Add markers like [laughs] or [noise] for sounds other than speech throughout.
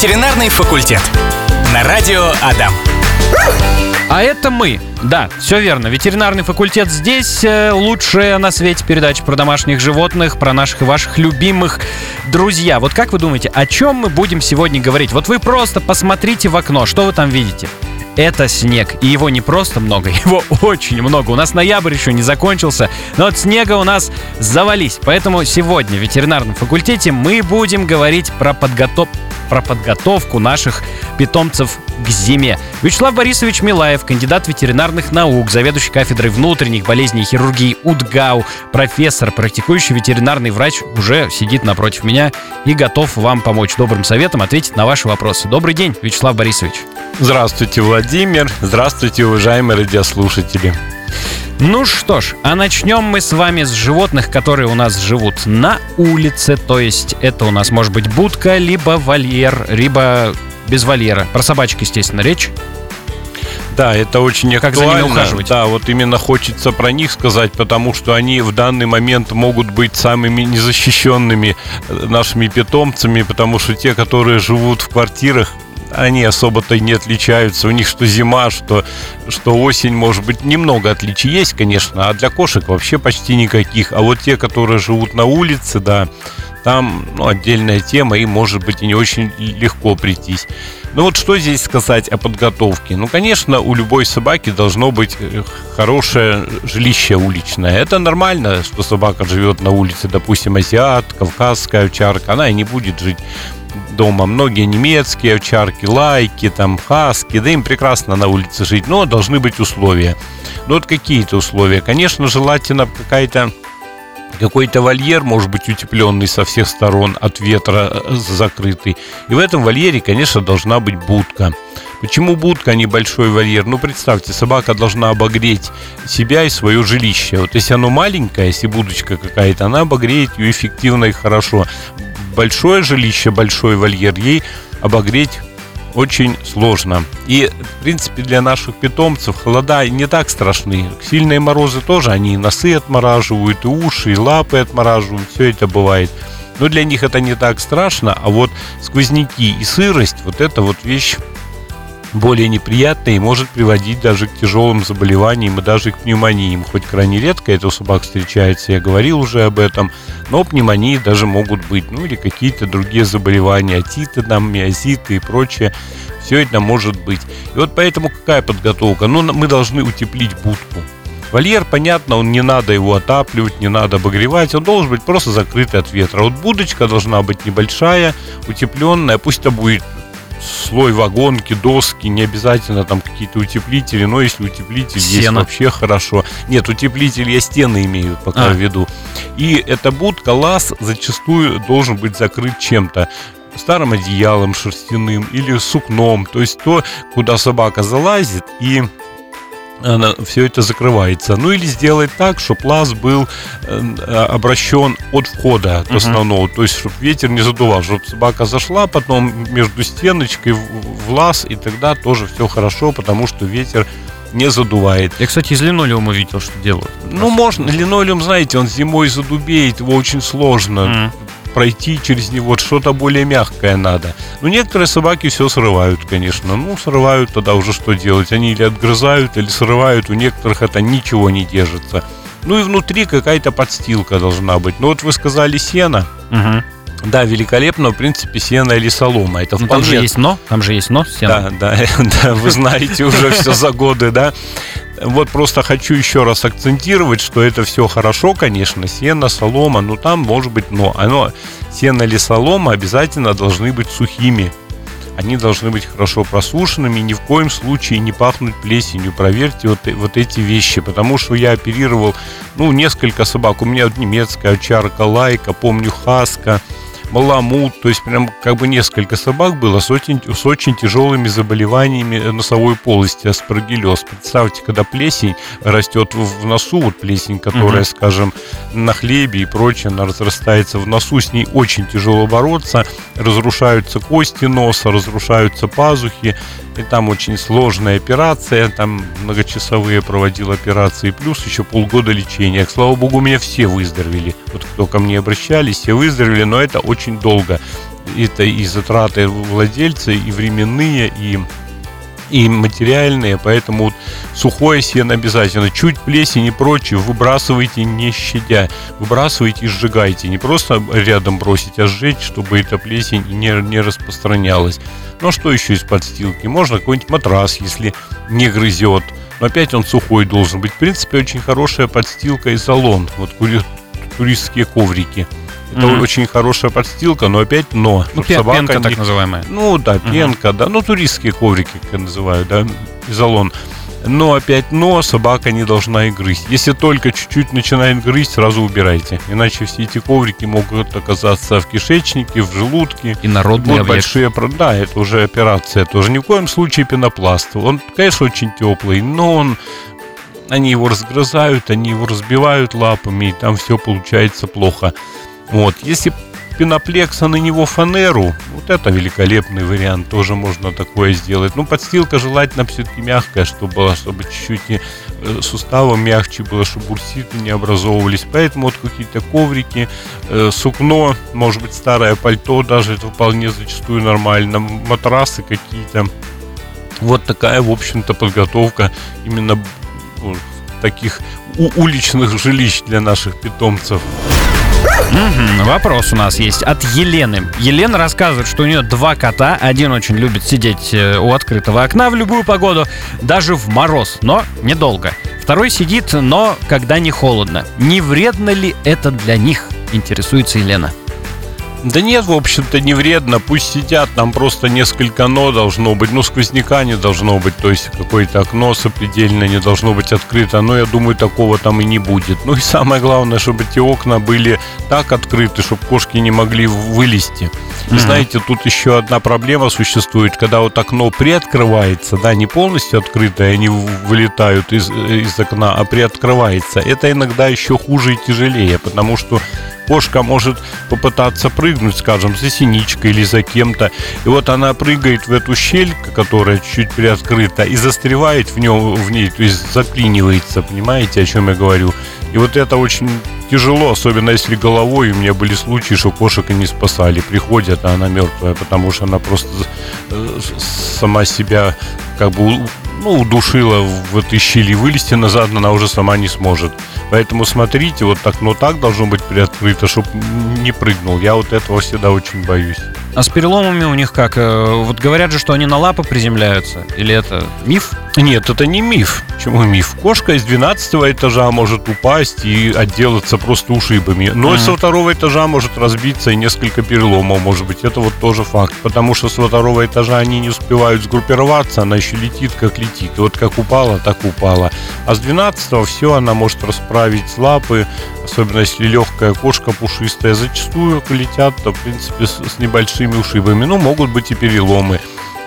Ветеринарный факультет. На радио Адам. А это мы. Да, все верно. Ветеринарный факультет здесь. Э, лучшая на свете передача про домашних животных, про наших и ваших любимых друзья. Вот как вы думаете, о чем мы будем сегодня говорить? Вот вы просто посмотрите в окно, что вы там видите? это снег. И его не просто много, [laughs] его очень много. У нас ноябрь еще не закончился, но от снега у нас завались. Поэтому сегодня в ветеринарном факультете мы будем говорить про, подготов... про подготовку наших питомцев к зиме. Вячеслав Борисович Милаев, кандидат ветеринарных наук, заведующий кафедрой внутренних болезней и хирургии УДГАУ, профессор, практикующий ветеринарный врач, уже сидит напротив меня и готов вам помочь добрым советом ответить на ваши вопросы. Добрый день, Вячеслав Борисович. Здравствуйте, Владимир. Здравствуйте, уважаемые радиослушатели. Ну что ж, а начнем мы с вами с животных, которые у нас живут на улице. То есть это у нас может быть будка, либо вольер, либо без вольера. Про собачек, естественно, речь. Да, это очень как актуально. за ними ухаживать. Да, вот именно хочется про них сказать, потому что они в данный момент могут быть самыми незащищенными э, нашими питомцами, потому что те, которые живут в квартирах, они особо-то не отличаются. У них что зима, что, что осень, может быть, немного отличий есть, конечно, а для кошек вообще почти никаких. А вот те, которые живут на улице, да, там ну, отдельная тема, и может быть и не очень легко прийтись. Ну вот что здесь сказать о подготовке? Ну, конечно, у любой собаки должно быть э, хорошее жилище уличное. Это нормально, что собака живет на улице, допустим, азиат, кавказская овчарка, она и не будет жить дома. Многие немецкие овчарки, лайки, там, хаски, да им прекрасно на улице жить, но должны быть условия. Ну вот какие-то условия. Конечно, желательно какая-то какой-то вольер может быть утепленный со всех сторон от ветра э, закрытый. И в этом вольере, конечно, должна быть будка. Почему будка, а не большой вольер? Ну, представьте, собака должна обогреть себя и свое жилище. Вот если оно маленькое, если будочка какая-то, она обогреет ее эффективно и хорошо большое жилище, большой вольер, ей обогреть очень сложно. И, в принципе, для наших питомцев холода не так страшны. Сильные морозы тоже, они и носы отмораживают, и уши, и лапы отмораживают, все это бывает. Но для них это не так страшно, а вот сквозняки и сырость, вот это вот вещь более неприятная и может приводить даже к тяжелым заболеваниям и даже к пневмониям. Хоть крайне редко это у собак встречается, я говорил уже об этом, но пневмонии даже могут быть, ну или какие-то другие заболевания, атиты, там, миозиты и прочее. Все это может быть. И вот поэтому какая подготовка? Ну, мы должны утеплить будку. Вольер, понятно, он не надо его отапливать, не надо обогревать, он должен быть просто закрытый от ветра. Вот будочка должна быть небольшая, утепленная, пусть это будет слой вагонки, доски, не обязательно там какие-то утеплители, но если утеплитель Сено. есть, вообще хорошо. Нет, утеплитель я стены имею пока а. в виду. И эта будка, лаз зачастую должен быть закрыт чем-то старым одеялом шерстяным или сукном, то есть то, куда собака залазит и все это закрывается. Ну или сделать так, чтобы лаз был э, обращен от входа от основного, uh-huh. то есть чтобы ветер не задувал, чтобы собака зашла потом между стеночкой в, в лаз, и тогда тоже все хорошо, потому что ветер не задувает. Я, кстати, из линолеума видел, что делают. Ну, можно. Линолеум, знаете, он зимой задубеет, его очень сложно. Mm пройти через него, что-то более мягкое надо. Но некоторые собаки все срывают, конечно. Ну, срывают, тогда уже что делать? Они или отгрызают, или срывают. У некоторых это ничего не держится. Ну и внутри какая-то подстилка должна быть. Ну вот вы сказали сено. Угу. Да, великолепно, в принципе, сено или солома. Это ну, вполне... Там же есть но, там же есть но сено. Да, да, [laughs] да, вы знаете уже все за годы, да. Вот просто хочу еще раз акцентировать, что это все хорошо, конечно, сено, солома, но там может быть но. Оно, сено или солома обязательно должны быть сухими. Они должны быть хорошо просушенными, ни в коем случае не пахнуть плесенью. Проверьте вот, вот эти вещи, потому что я оперировал, ну, несколько собак. У меня немецкая овчарка, лайка, помню, хаска, маламут, то есть прям как бы несколько собак было с очень, с очень тяжелыми заболеваниями носовой полости, аспаргиллез. Представьте, когда плесень растет в носу, вот плесень, которая, угу. скажем, на хлебе и прочее, она разрастается в носу, с ней очень тяжело бороться, разрушаются кости носа, разрушаются пазухи, и там очень сложная операция, там многочасовые проводил операции, плюс еще полгода лечения. Слава богу, у меня все выздоровели. Вот кто ко мне обращались, все выздоровели, но это очень долго. это и затраты владельца, и временные, и и материальные, поэтому вот сухое сено обязательно. Чуть плесень и прочее выбрасывайте не щадя. Выбрасывайте и сжигайте. Не просто рядом бросить, а сжечь, чтобы эта плесень не, не распространялась. Ну а что еще из подстилки? Можно какой-нибудь матрас, если не грызет. Но опять он сухой должен быть. В принципе, очень хорошая подстилка и салон. Вот туристские коврики. Это mm-hmm. очень хорошая подстилка, но опять но. Ну, собака пенка не... так называемая. Ну да, пенка, mm-hmm. да. Ну, туристские коврики, как я называю, да, изолон. Но опять но, собака не должна и грызть. Если только чуть-чуть начинает грызть, сразу убирайте. Иначе все эти коврики могут оказаться в кишечнике, в желудке. И народные вот большие, Да, это уже операция тоже. Ни в коем случае пенопласт. Он, конечно, очень теплый, но он они его разгрызают, они его разбивают лапами, и там все получается плохо. Вот, если пеноплекса на него фанеру, вот это великолепный вариант, тоже можно такое сделать. Ну, подстилка желательно все-таки мягкая, чтобы была, чтобы чуть-чуть э, суставы мягче было, чтобы бурситы не образовывались. Поэтому вот какие-то коврики, э, сукно, может быть, старое пальто даже, это вполне зачастую нормально, матрасы какие-то. Вот такая, в общем-то, подготовка именно таких уличных жилищ для наших питомцев. Вопрос у нас есть от Елены. Елена рассказывает, что у нее два кота. Один очень любит сидеть э, у открытого окна в любую погоду, даже в мороз, но недолго. Второй сидит, но когда не холодно. Не вредно ли это для них? Интересуется Елена. Да нет, в общем-то, не вредно. Пусть сидят, там просто несколько но должно быть. Ну, сквозняка не должно быть, то есть какое-то окно сопредельно не должно быть открыто. Но я думаю, такого там и не будет. Ну и самое главное, чтобы эти окна были так открыты, чтобы кошки не могли вылезти. Mm-hmm. Знаете, тут еще одна проблема существует, когда вот окно приоткрывается, да, не полностью открытое, они вылетают из, из окна, а приоткрывается. Это иногда еще хуже и тяжелее, потому что кошка может попытаться прыгнуть, скажем, за синичкой или за кем-то. И вот она прыгает в эту щель, которая чуть приоткрыта, и застревает в, нем, в ней, то есть заклинивается, понимаете, о чем я говорю. И вот это очень тяжело, особенно если головой. У меня были случаи, что кошек и не спасали. Приходят, а она мертвая, потому что она просто э, сама себя как бы ну, удушила в этой щели. Вылезти назад она уже сама не сможет. Поэтому смотрите, вот так, но так должно быть приоткрыто, чтобы не прыгнул. Я вот этого всегда очень боюсь. А с переломами у них как? Э, вот говорят же, что они на лапы приземляются. Или это миф? Нет, это не миф. Почему миф? Кошка из 12 этажа может упасть и отделаться просто ушибами. Но mm-hmm. со второго этажа может разбиться и несколько переломов, может быть. Это вот тоже факт. Потому что со второго этажа они не успевают сгруппироваться, она еще летит, как летит. И вот как упала, так упала. А с 12 все, она может расправить лапы, особенно если легкая кошка пушистая. Зачастую летят, в принципе, с, с небольшими ушибами. Ну, могут быть и переломы.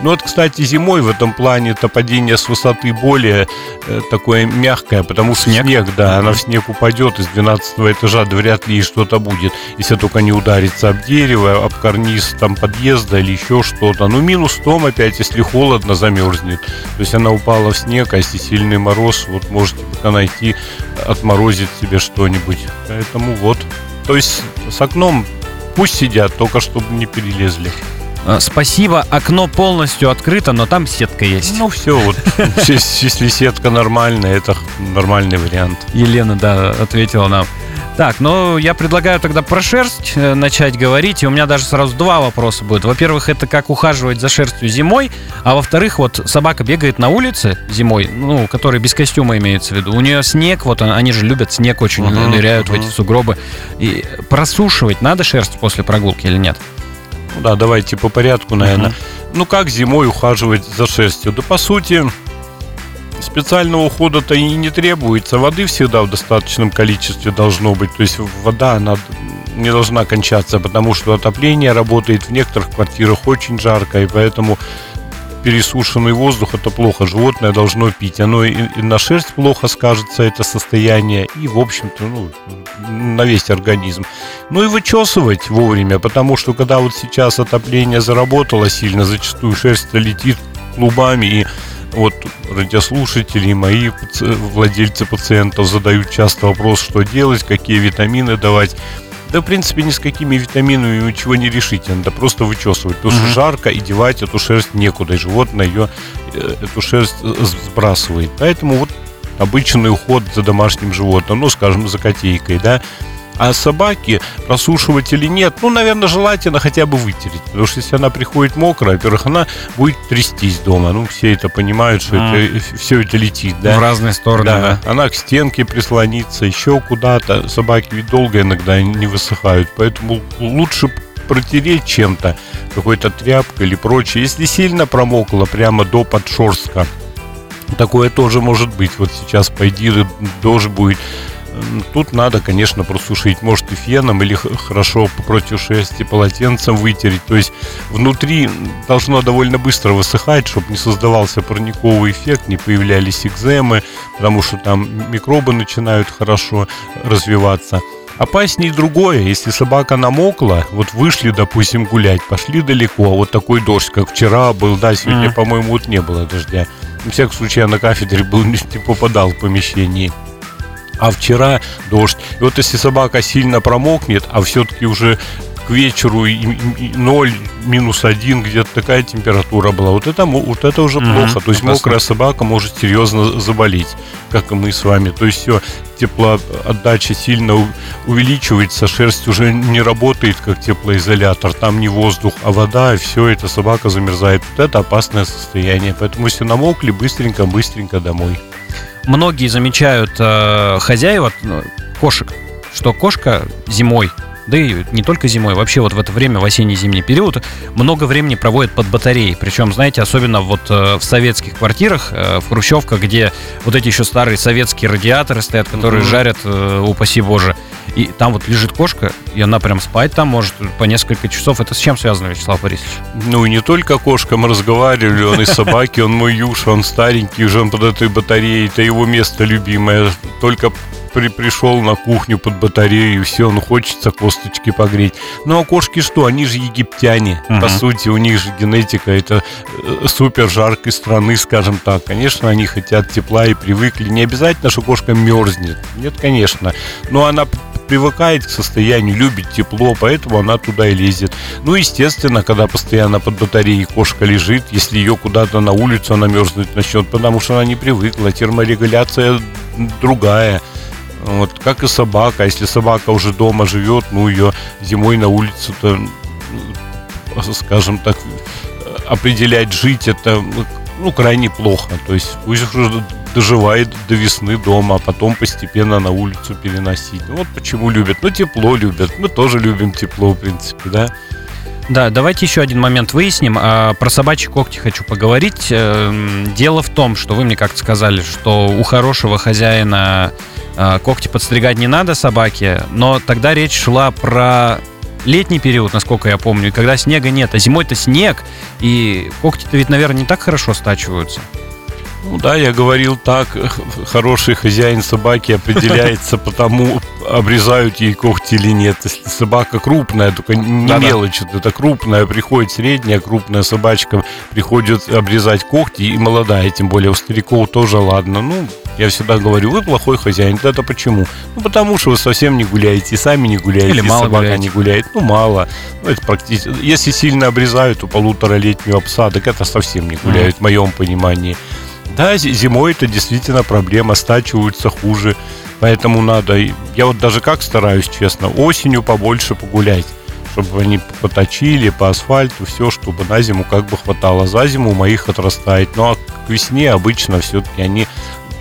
Ну вот, кстати, зимой в этом плане это падение с высоты более э, такое мягкое, потому что снег, снег да, она в снег упадет из 12 этажа, да вряд ли что-то будет, если только не ударится об дерево, об карниз там подъезда или еще что-то. Ну, минус том опять, если холодно, замерзнет. То есть она упала в снег, а если сильный мороз, вот можете пока найти, отморозить себе что-нибудь. Поэтому вот. То есть с окном пусть сидят, только чтобы не перелезли. А, спасибо, окно полностью открыто, но там сетка есть. Ну все, вот [laughs] если сетка нормальная, это нормальный вариант. Елена, да, ответила нам. Так, ну я предлагаю тогда про шерсть э, начать говорить. И у меня даже сразу два вопроса будет. Во-первых, это как ухаживать за шерстью зимой, а во-вторых, вот собака бегает на улице зимой, ну, который без костюма имеется в виду. У нее снег, вот они же любят снег, очень uh-huh, ныряют uh-huh. в эти сугробы. И просушивать надо шерсть после прогулки или нет? Ну да, давайте по порядку, наверное. Uh-huh. Ну как зимой ухаживать за шерстью? Да по сути, специального ухода-то и не требуется. Воды всегда в достаточном количестве должно быть. То есть вода, она не должна кончаться, потому что отопление работает в некоторых квартирах очень жарко, и поэтому пересушенный воздух это плохо. Животное должно пить. Оно и, на шерсть плохо скажется, это состояние, и, в общем-то, ну, на весь организм. Ну и вычесывать вовремя, потому что когда вот сейчас отопление заработало сильно, зачастую шерсть летит клубами, и вот радиослушатели, мои владельцы пациентов задают часто вопрос, что делать, какие витамины давать. Да, в принципе, ни с какими витаминами ничего не решите. Надо просто вычесывать. Потому что Мгм. жарко, и девать эту шерсть некуда. И животное ее, э, эту шерсть э, сбрасывает. Поэтому вот обычный уход за домашним животным, ну, скажем, за котейкой, да. А собаки просушивать или нет, ну, наверное, желательно хотя бы вытереть. Потому что если она приходит мокрая, во-первых, она будет трястись дома. Ну, все это понимают, что Мгм. это, все это летит, да. В разные стороны, Да, да. она к стенке прислонится, еще куда-то. Собаки ведь долго иногда не высыхают, поэтому лучше протереть чем-то, какой-то тряпкой или прочее. Если сильно промокло, прямо до подшерстка, такое тоже может быть. Вот сейчас пойди, дождь будет. Тут надо, конечно, просушить. Может и феном, или хорошо против шерсти полотенцем вытереть. То есть внутри должно довольно быстро высыхать, чтобы не создавался парниковый эффект, не появлялись экземы, потому что там микробы начинают хорошо развиваться. Опаснее другое, если собака намокла, вот вышли, допустим, гулять, пошли далеко, а вот такой дождь, как вчера был, да, сегодня, Мгм. по-моему, вот не было дождя. На всякий случай я на кафедре был, [laughs] не попадал в помещении. А вчера дождь. И вот если собака сильно промокнет, а все-таки уже к вечеру и, и- и 0, минус 1, где-то такая температура была, вот это, вот это уже Мгм, плохо. То есть опасно. мокрая собака может серьезно заболеть, как и мы с вами. То есть все, теплоотдача сильно увеличивается, шерсть уже не работает как теплоизолятор, там не воздух, а вода, и все это собака замерзает. Вот это опасное состояние. Поэтому если намокли, быстренько-быстренько домой. Многие замечают э, хозяева ну, кошек, что кошка зимой, да и не только зимой, вообще вот в это время, в осенне-зимний период, много времени проводит под батареей. Причем, знаете, особенно вот э, в советских квартирах, э, в хрущевках, где вот эти еще старые советские радиаторы стоят, которые Мгм. жарят, э, упаси боже. И там вот лежит кошка, и она прям спать там может по несколько часов. Это с чем связано, Вячеслав Борисович? Ну и не только кошка, мы разговаривали, он и собаки, он мой юж, он старенький, уже он под этой батареей, это его место любимое. Только при, пришел на кухню под батарею, и все, ну хочется косточки погреть. Ну а кошки что, они же египтяне, Мгм. по сути, у них же генетика, это э, супер жаркой страны, скажем так. Конечно, они хотят тепла и привыкли. Не обязательно, что кошка мерзнет. Нет, конечно. Но она привыкает к состоянию, любит тепло, поэтому она туда и лезет. Ну, естественно, когда постоянно под батареей кошка лежит, если ее куда-то на улицу она мерзнуть начнет, потому что она не привыкла, терморегуляция другая. Вот, как и собака. Если собака уже дома живет, ну, ее зимой на улицу-то, ну, скажем так, определять жить, это ну, крайне плохо. То есть пусть уже доживает до весны дома, а потом постепенно на улицу переносить. Ну, вот почему любят. Ну, тепло любят. Мы тоже любим тепло, в принципе, да. Да, давайте еще один момент выясним. А, Про собачьи когти хочу поговорить. Эм, Дело в том, что вы мне как-то сказали, что у хорошего хозяина а, когти подстригать не надо собаке, но тогда речь шла про летний период, насколько я помню, и когда снега нет, а зимой-то снег, и когти-то ведь, наверное, не так хорошо стачиваются. Ну да, я говорил так, хороший хозяин собаки определяется [laughs] по тому, обрезают ей когти или нет. Если собака крупная, только не мелочь, вот это крупная, приходит средняя, крупная собачка, приходит обрезать когти, и молодая, тем более у стариков тоже ладно. Ну, я всегда говорю, вы плохой хозяин. Да Это почему? Ну, потому что вы совсем не гуляете, сами не гуляете, Или мало собака гуляете. не гуляет. Ну, мало. Ну, это практически... Если сильно обрезают у полуторалетнего пса, так это совсем не гуляют, в моем понимании. Да, зи- зимой это действительно проблема, стачиваются хуже, поэтому надо, я вот даже как стараюсь, честно, осенью побольше погулять, чтобы они поточили по асфальту, все, чтобы на зиму как бы хватало. За зиму у моих отрастает, ну а к весне обычно все-таки они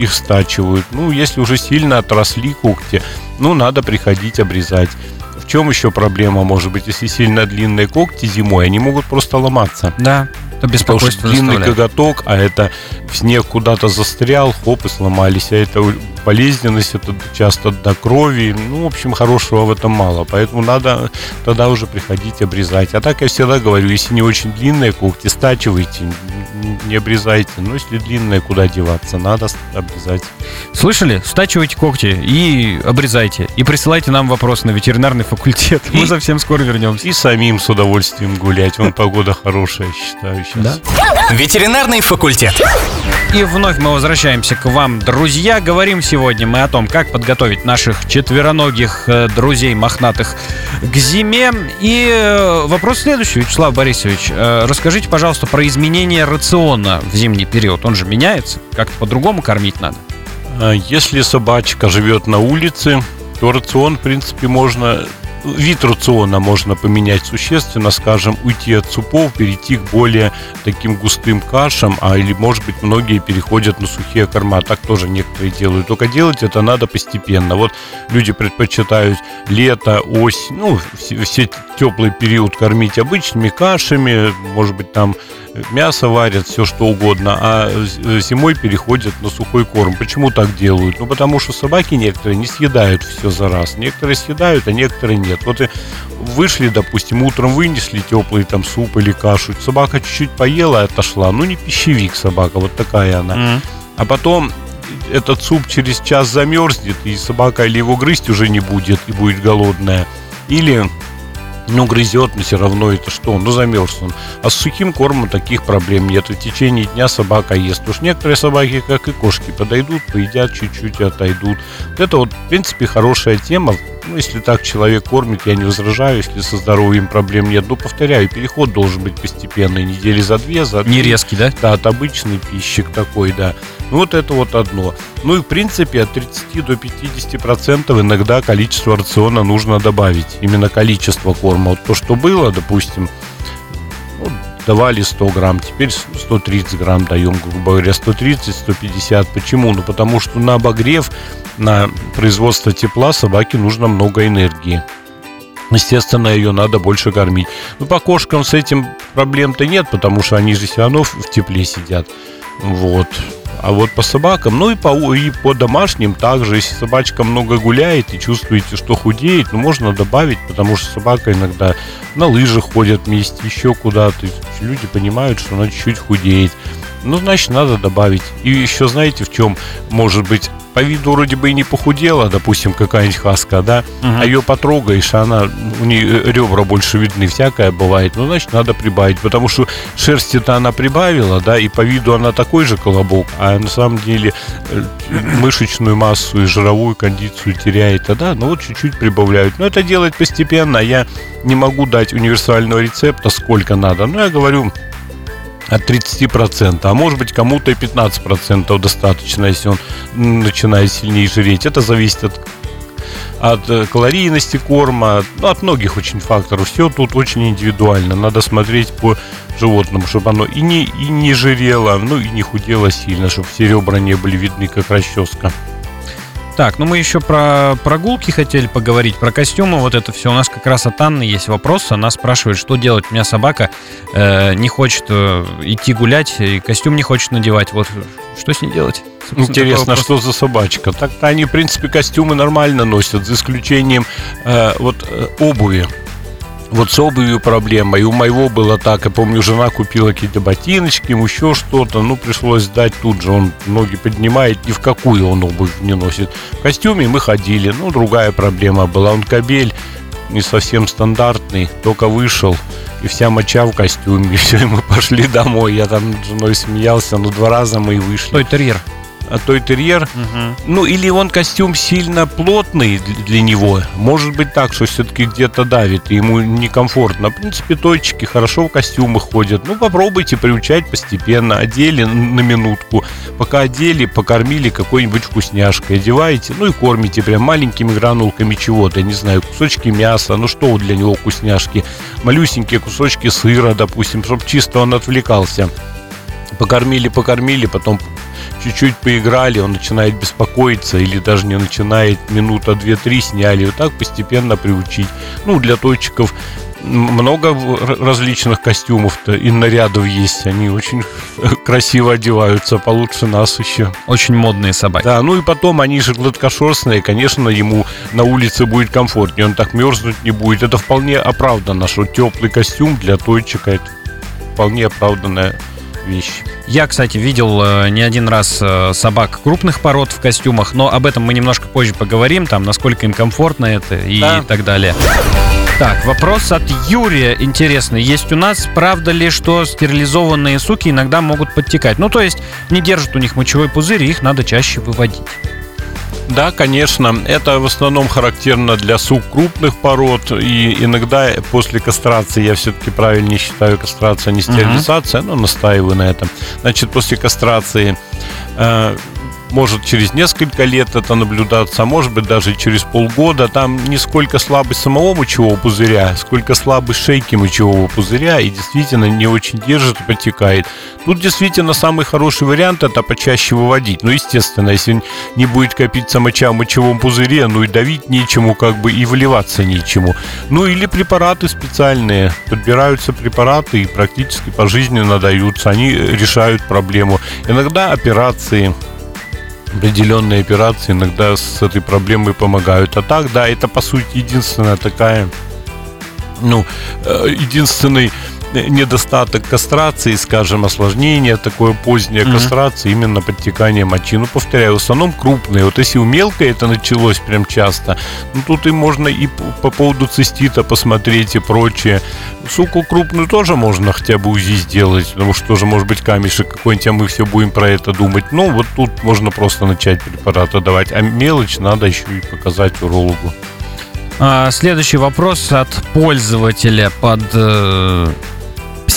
их стачивают. Ну, если уже сильно отросли когти, ну, надо приходить обрезать. В чем еще проблема может быть, если сильно длинные когти зимой, они могут просто ломаться. Да, это Потому что беспокойство длинный заставляет. коготок, а это в снег куда-то застрял, хоп, и сломались. А это болезненность, это часто до крови. Ну, в общем, хорошего в этом мало. Поэтому надо тогда уже приходить обрезать. А так я всегда говорю, если не очень длинные когти, стачивайте, не обрезайте. Но если длинные, куда деваться? Надо обрезать. Слышали? Стачивайте когти и обрезайте. И присылайте нам вопрос на ветеринарный факультет. Мы И- совсем скоро вернемся. И самим с удовольствием гулять. Вон погода хорошая, считаю сейчас. Да. Ветеринарный факультет. И вновь мы возвращаемся к вам, друзья. Говорим сегодня мы о том, как подготовить наших четвероногих э, друзей мохнатых к зиме. И э, вопрос следующий, Вячеслав Борисович. Э, расскажите, пожалуйста, про изменение рациона в зимний период. Он же меняется. Как-то по-другому кормить надо. Если собачка живет на улице, то рацион, в принципе, можно вид рациона можно поменять существенно, скажем, уйти от супов, перейти к более таким густым кашам, а или, может быть, многие переходят на сухие корма. Так тоже некоторые делают. Только делать это надо постепенно. Вот люди предпочитают лето, осень, ну, все, все теплый период кормить обычными кашами, может быть, там мясо варят, все что угодно, а зимой переходят на сухой корм. Почему так делают? Ну, потому что собаки некоторые не съедают все за раз. Некоторые съедают, а некоторые нет. Вот и вышли, допустим, утром вынесли теплый там суп или кашу, собака чуть-чуть поела и отошла. Ну, не пищевик собака, вот такая она. Mm. А потом этот суп через час замерзнет, и собака или его грызть уже не будет, и будет голодная. Или ну, грызет, но все равно это что? Ну, замерз он. А с сухим кормом таких проблем нет. В течение дня собака ест. Уж некоторые собаки, как и кошки, подойдут, поедят чуть-чуть и отойдут. Это вот, в принципе, хорошая тема. Ну, если так человек кормит, я не возражаю, если со здоровьем проблем нет. Но, повторяю, переход должен быть постепенный, недели за две, за три. Не резкий, да? Да, от обычной пищи к такой, да. Ну, вот это вот одно. Ну, и, в принципе, от 30 до 50 процентов иногда количество рациона нужно добавить. Именно количество корма. Вот то, что было, допустим, ну, давали 100 грамм, теперь 130 грамм даем, грубо говоря, 130-150. Почему? Ну, потому что на обогрев, на производство тепла собаке нужно много энергии. Естественно, ее надо больше кормить. Ну, по кошкам с этим проблем-то нет, потому что они же все равно в тепле сидят. Вот. А вот по собакам, ну и по, и по домашним также, если собачка много гуляет и чувствуете, что худеет, ну можно добавить, потому что собака иногда на лыжах ходит вместе, еще куда-то. Люди понимают, что она чуть-чуть худеет. Ну, значит, надо добавить. И еще знаете, в чем может быть по виду вроде бы и не похудела, допустим, какая-нибудь хаска, да, угу. а ее потрогаешь, она, у нее ребра больше видны, всякое бывает, ну, значит, надо прибавить, потому что шерсти-то она прибавила, да, и по виду она такой же колобок, а на самом деле э, мышечную массу и жировую кондицию теряет, а да, ну, вот чуть-чуть прибавляют. Но это делать постепенно, я не могу дать универсального рецепта, сколько надо, но я говорю, от 30%, а может быть кому-то и 15% достаточно, если он начинает сильнее жреть. Это зависит от от э, калорийности корма, ну, от многих очень факторов. Все тут очень индивидуально. Надо смотреть по животному, чтобы оно и не, и не жирело, ну и не худело сильно, чтобы все ребра не были видны, как расческа. Так, ну мы еще про прогулки хотели поговорить, про костюмы, вот это все. У нас как раз от Анны есть вопрос. Она спрашивает, что делать. У меня собака э, не хочет э, идти гулять, и костюм не хочет надевать. Вот что с ней делать? Интересно, что за собачка? Так-то они, в принципе, костюмы нормально носят, за исключением э, вот э, обуви. Вот с обувью проблема. И у моего было так. Я помню, жена купила какие-то ботиночки, ему еще что-то. Ну, пришлось сдать тут же. Он ноги поднимает, ни в какую он обувь не носит. В костюме мы ходили. Ну, другая проблема была. Он кабель не совсем стандартный. Только вышел. И вся моча в костюме. [laughs] И все, и мы пошли домой. Я там с женой смеялся. Но два раза мы и вышли. Той терьер а той терьер. Угу. Ну, или он костюм сильно плотный для него. Может быть так, что все-таки где-то давит, и ему некомфортно. В принципе, тойчики хорошо в костюмах ходят. Ну, попробуйте приучать постепенно. Одели на минутку. Пока одели, покормили какой-нибудь вкусняшкой. Одеваете, ну и кормите прям маленькими гранулками чего-то. Не знаю, кусочки мяса. Ну, что для него вкусняшки? Малюсенькие кусочки сыра, допустим, чтобы чисто он отвлекался покормили, покормили, потом чуть-чуть поиграли, он начинает беспокоиться или даже не начинает, минута, две-три сняли, вот так постепенно приучить. Ну, для точков много различных костюмов-то и нарядов есть. Они очень [laughs] красиво одеваются, получше нас еще. Очень модные собаки. Да, ну и потом они же гладкошерстные, конечно, ему на улице будет комфортнее, он так мерзнуть не будет. Это вполне оправданно, что теплый костюм для тойчика это вполне оправданная вещь. Я, кстати, видел э, не один раз э, собак крупных пород в костюмах, но об этом мы немножко позже поговорим, там, насколько им комфортно это и да. так далее. Так, вопрос от Юрия интересный. Есть у нас, правда ли, что стерилизованные суки иногда могут подтекать? Ну, то есть не держат у них мочевой пузырь, и их надо чаще выводить. Да, конечно. Это в основном характерно для сук крупных пород. И иногда после кастрации, я все-таки правильнее считаю кастрация, а не стерилизация, но настаиваю на этом. Значит, после кастрации э, может через несколько лет это наблюдаться, а может быть даже через полгода. Там не сколько слабость самого мочевого пузыря, сколько слабость шейки мочевого пузыря, и действительно не очень держит и потекает. Тут действительно самый хороший вариант это почаще выводить. Ну, естественно, если не будет копиться моча в мочевом пузыре, ну и давить нечему, как бы и выливаться нечему. Ну или препараты специальные. Подбираются препараты и практически пожизненно даются. Они решают проблему. Иногда операции определенные операции иногда с этой проблемой помогают. А так, да, это по сути единственная такая, ну, э, единственный недостаток кастрации, скажем, осложнение такое позднее mm-hmm. кастрации, именно подтекание мочи. Ну, повторяю, в основном крупные. Вот если у мелкой это началось прям часто, ну, тут и можно и по поводу цистита посмотреть и прочее. Суку крупную тоже можно хотя бы УЗИ сделать, потому что тоже может быть камешек какой-нибудь, а мы все будем про это думать. Ну, вот тут можно просто начать препараты давать, а мелочь надо еще и показать урологу. А, следующий вопрос от пользователя под э,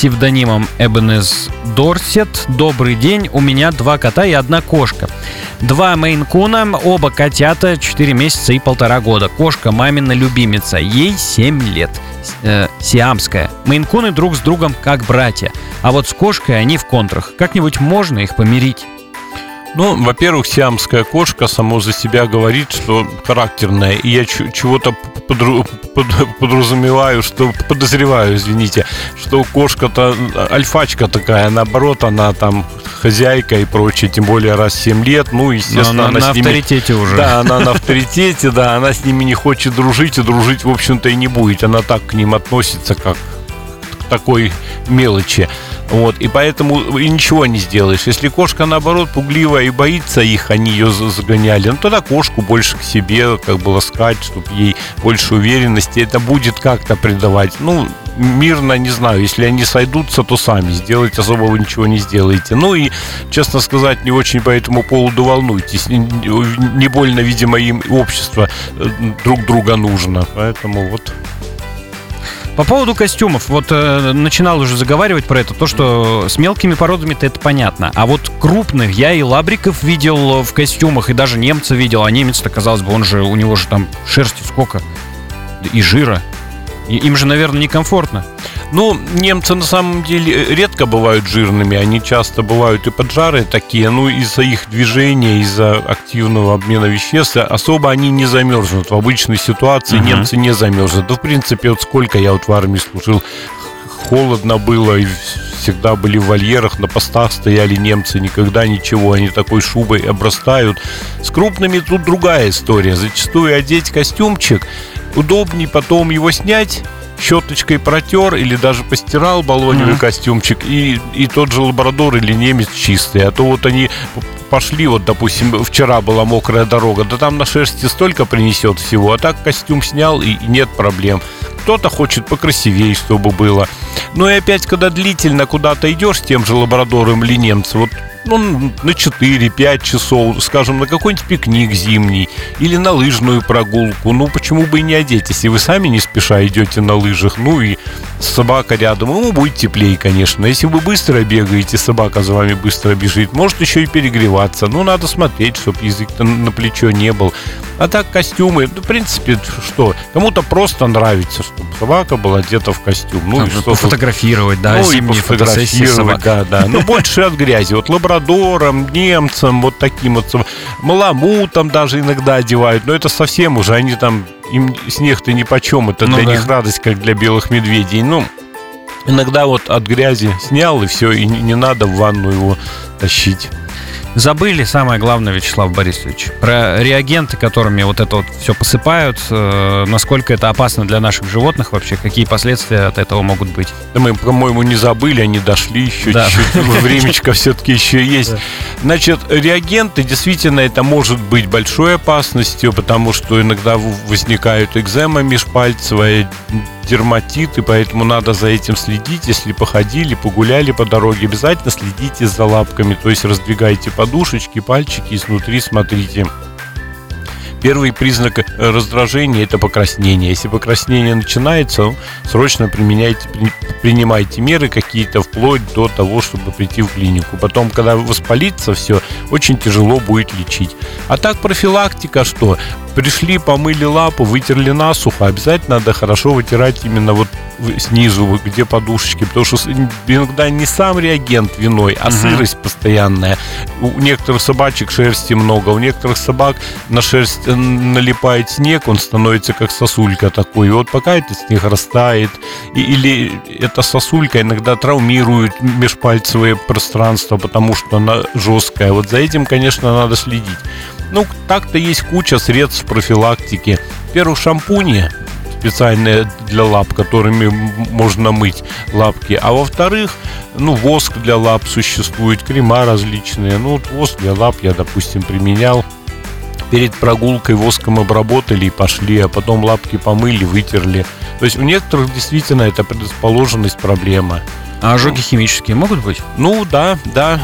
псевдонимом Эбенес Дорсет. Добрый день, у меня два кота и одна кошка. Два мейнкуна, оба котята, 4 месяца и полтора года. Кошка мамина любимица, ей 7 лет. Э, сиамская. Мейнкуны друг с другом как братья. А вот с кошкой они в контрах. Как-нибудь можно их помирить? Ну, во-первых, сиамская кошка само за себя говорит, что характерная. И я чего-то подру- под- подразумеваю, что подозреваю, извините, что кошка-то альфачка такая, наоборот, она там хозяйка и прочее, тем более раз в 7 лет, ну, естественно, она, она на ними... авторитете уже. Да, она на авторитете, да, она с ними не хочет дружить, и дружить, в общем-то, и не будет. Она так к ним относится, как такой мелочи. Вот, и поэтому и ничего не сделаешь. Если кошка, наоборот, пугливая и боится их, они ее загоняли, ну тогда кошку больше к себе как бы ласкать, чтобы ей больше уверенности. Это будет как-то придавать. Ну, мирно, не знаю, если они сойдутся, то сами сделать особо вы ничего не сделаете. Ну и, честно сказать, не очень по этому поводу волнуйтесь. Не, больно, видимо, им общество э, друг друга нужно. Поэтому вот по поводу костюмов, вот э, начинал уже заговаривать про это, то, что с мелкими породами-то это понятно, а вот крупных я и лабриков видел в костюмах, и даже немца видел, а немец-то, казалось бы, он же, у него же там шерсти сколько, и жира, им же, наверное, некомфортно. Ну, немцы на самом деле редко бывают жирными, они часто бывают и поджарые такие, ну, из-за их движения, из-за активного обмена веществ, особо они не замерзнут. В обычной ситуации uh-huh. немцы не замерзнут. Да, в принципе, вот сколько я вот в армии служил, холодно было, и всегда были в вольерах, на постах стояли немцы, никогда ничего, они такой шубой обрастают. С крупными тут другая история. Зачастую одеть костюмчик, удобнее потом его снять, щеточкой протер или даже постирал баллоневый mm-hmm. костюмчик, и, и тот же лабрадор или немец чистый. А то вот они пошли, вот, допустим, вчера была мокрая дорога, да там на шерсти столько принесет всего, а так костюм снял, и, нет проблем. Кто-то хочет покрасивее, чтобы было. Ну и опять, когда длительно куда-то идешь с тем же лабрадором или немцем, вот ну, на 4-5 часов, скажем, на какой-нибудь пикник зимний или на лыжную прогулку. Ну, почему бы и не одеть, если вы сами не спеша идете на лыжах, ну и собака рядом, ему будет теплее, конечно. Если вы быстро бегаете, собака за вами быстро бежит, может еще и перегреваться. Ну, надо смотреть, чтобы язык на плечо не был. А так костюмы, ну, в принципе, что, кому-то просто нравится, чтобы собака была одета в костюм. Ну, а, и что фотографировать, да, ну, и пофотографировать, да, да. Ну, больше от грязи. Вот лабрадором, немцам, вот таким вот, маламутом даже иногда одевают, но это совсем уже, они там, им снег-то ни почем, это ну, для да. них радость, как для белых медведей. Ну, иногда вот от грязи снял, и все, и не надо в ванну его тащить. Забыли самое главное, Вячеслав Борисович, про реагенты, которыми вот это вот все посыпают, э, насколько это опасно для наших животных вообще, какие последствия от этого могут быть. Да мы, по-моему, не забыли, они дошли еще Да. чуть-чуть, [laughs] времечко все-таки еще есть. Да. Значит, реагенты, действительно, это может быть большой опасностью, потому что иногда возникают экзема межпальцевая, дерматит, и поэтому надо за этим следить. Если походили, погуляли по дороге, обязательно следите за лапками, то есть раздвигайте подушечки, пальчики, изнутри смотрите. Первый признак э, раздражения – это покраснение. Если покраснение начинается, ну, срочно применяйте, при- принимайте меры какие-то вплоть до того, чтобы прийти в клинику. Потом, когда воспалится все, очень тяжело будет лечить. А так профилактика что? Пришли, помыли лапу, вытерли насухо. Обязательно надо хорошо вытирать именно вот снизу, где подушечки, потому что иногда не сам реагент виной, а Мгм. сырость постоянная. У некоторых собачек шерсти много, у некоторых собак на шерсть э, налипает снег, он становится как сосулька такой. И вот пока этот снег растает, и- или эта сосулька иногда травмирует межпальцевое пространство, потому что она жесткая. Вот за этим, конечно, надо следить. Ну, так-то есть куча средств профилактики. Во-первых, шампуни специальные для лап, которыми можно мыть лапки. А во-вторых, ну, воск для лап существует, крема различные. Ну, вот воск для лап я, допустим, применял. Перед прогулкой воском обработали и пошли, а потом лапки помыли, вытерли. То есть у некоторых действительно это предрасположенность проблема. А ожоги химические могут быть? Ну да, да.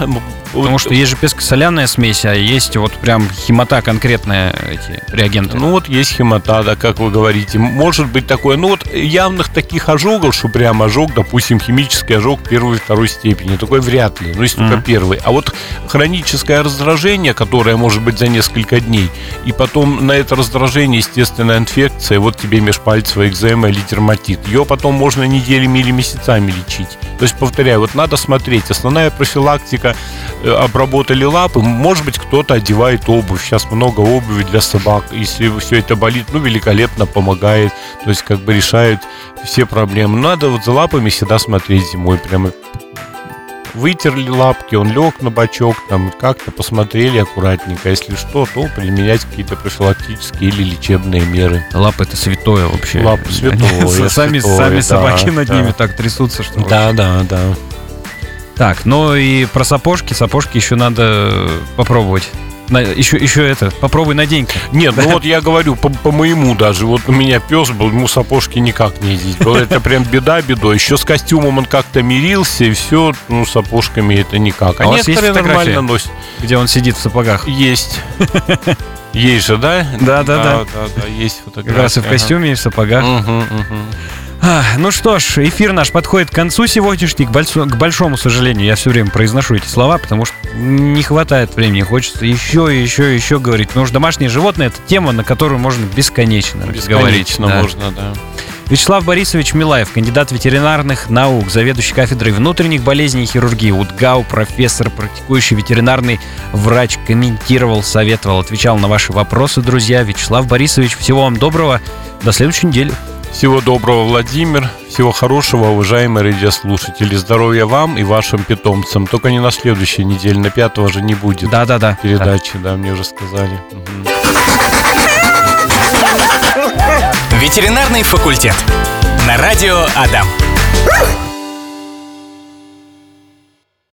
Потому что есть же песко-соляная смесь, а есть вот прям химота конкретная эти реагенты. Ну вот есть хемота, да, как вы говорите. Может быть такое. Ну вот явных таких ожогов, что прям ожог, допустим, химический ожог первой и второй степени. Такой вряд ли. Ну, если только Мгм. первый. А вот хроническое раздражение, которое может быть за несколько дней, и потом на это раздражение естественная инфекция, вот тебе межпальцевая экзема или дерматит. Ее потом можно неделями или месяцами лечить. То есть, повторяю, вот надо смотреть. Основная профилактика обработали лапы, может быть, кто-то одевает обувь. Сейчас много обуви для собак. Если все это болит, ну, великолепно помогает. То есть, как бы решает все проблемы. Надо вот за лапами всегда смотреть зимой. Прямо вытерли лапки, он лег на бочок, там как-то посмотрели аккуратненько. Если что, то применять какие-то профилактические или лечебные меры. Лапы это святое вообще. Лапы святое, [laughs] Сами, сами собаки над ними так трясутся, что... Да, да, да. Так, ну и про сапожки. Сапожки еще надо попробовать. На- еще, еще это, попробуй надень-ка. Нет, ну вот я говорю, по, по моему даже, вот у меня пес был, ему сапожки никак не ездить. Было это прям беда бедой. Еще с костюмом он как-то мирился, и все, ну, сапожками это никак. А у вас есть нормально носят. Где он сидит в сапогах. Есть. [laughs] Есть же, да? Да, да, да. Да, да, есть Как фотография. раз и в костюме, и в сапогах. Мгм, мгм. А, ну что ж, эфир наш подходит к концу сегодняшний. К, большо- к большому сожалению, я все время произношу эти слова, потому что не хватает времени. Хочется еще и еще и еще говорить. Потому что домашние животные это тема, на которую можно бесконечно, говорить. Бесконечно Да. можно, да. Вячеслав Борисович Милаев, кандидат ветеринарных наук, заведующий кафедрой внутренних болезней и хирургии УДГАУ, профессор, практикующий ветеринарный врач, комментировал, советовал, отвечал на ваши вопросы, друзья. Вячеслав Борисович, всего вам доброго. До следующей недели. Всего доброго, Владимир. Всего хорошего, уважаемые радиослушатели. Здоровья вам и вашим питомцам. Только не на следующей неделе, на пятого же не будет Да-да-да. передачи, да, мне уже сказали. Мгм. Ветеринарный факультет. На радио Адам.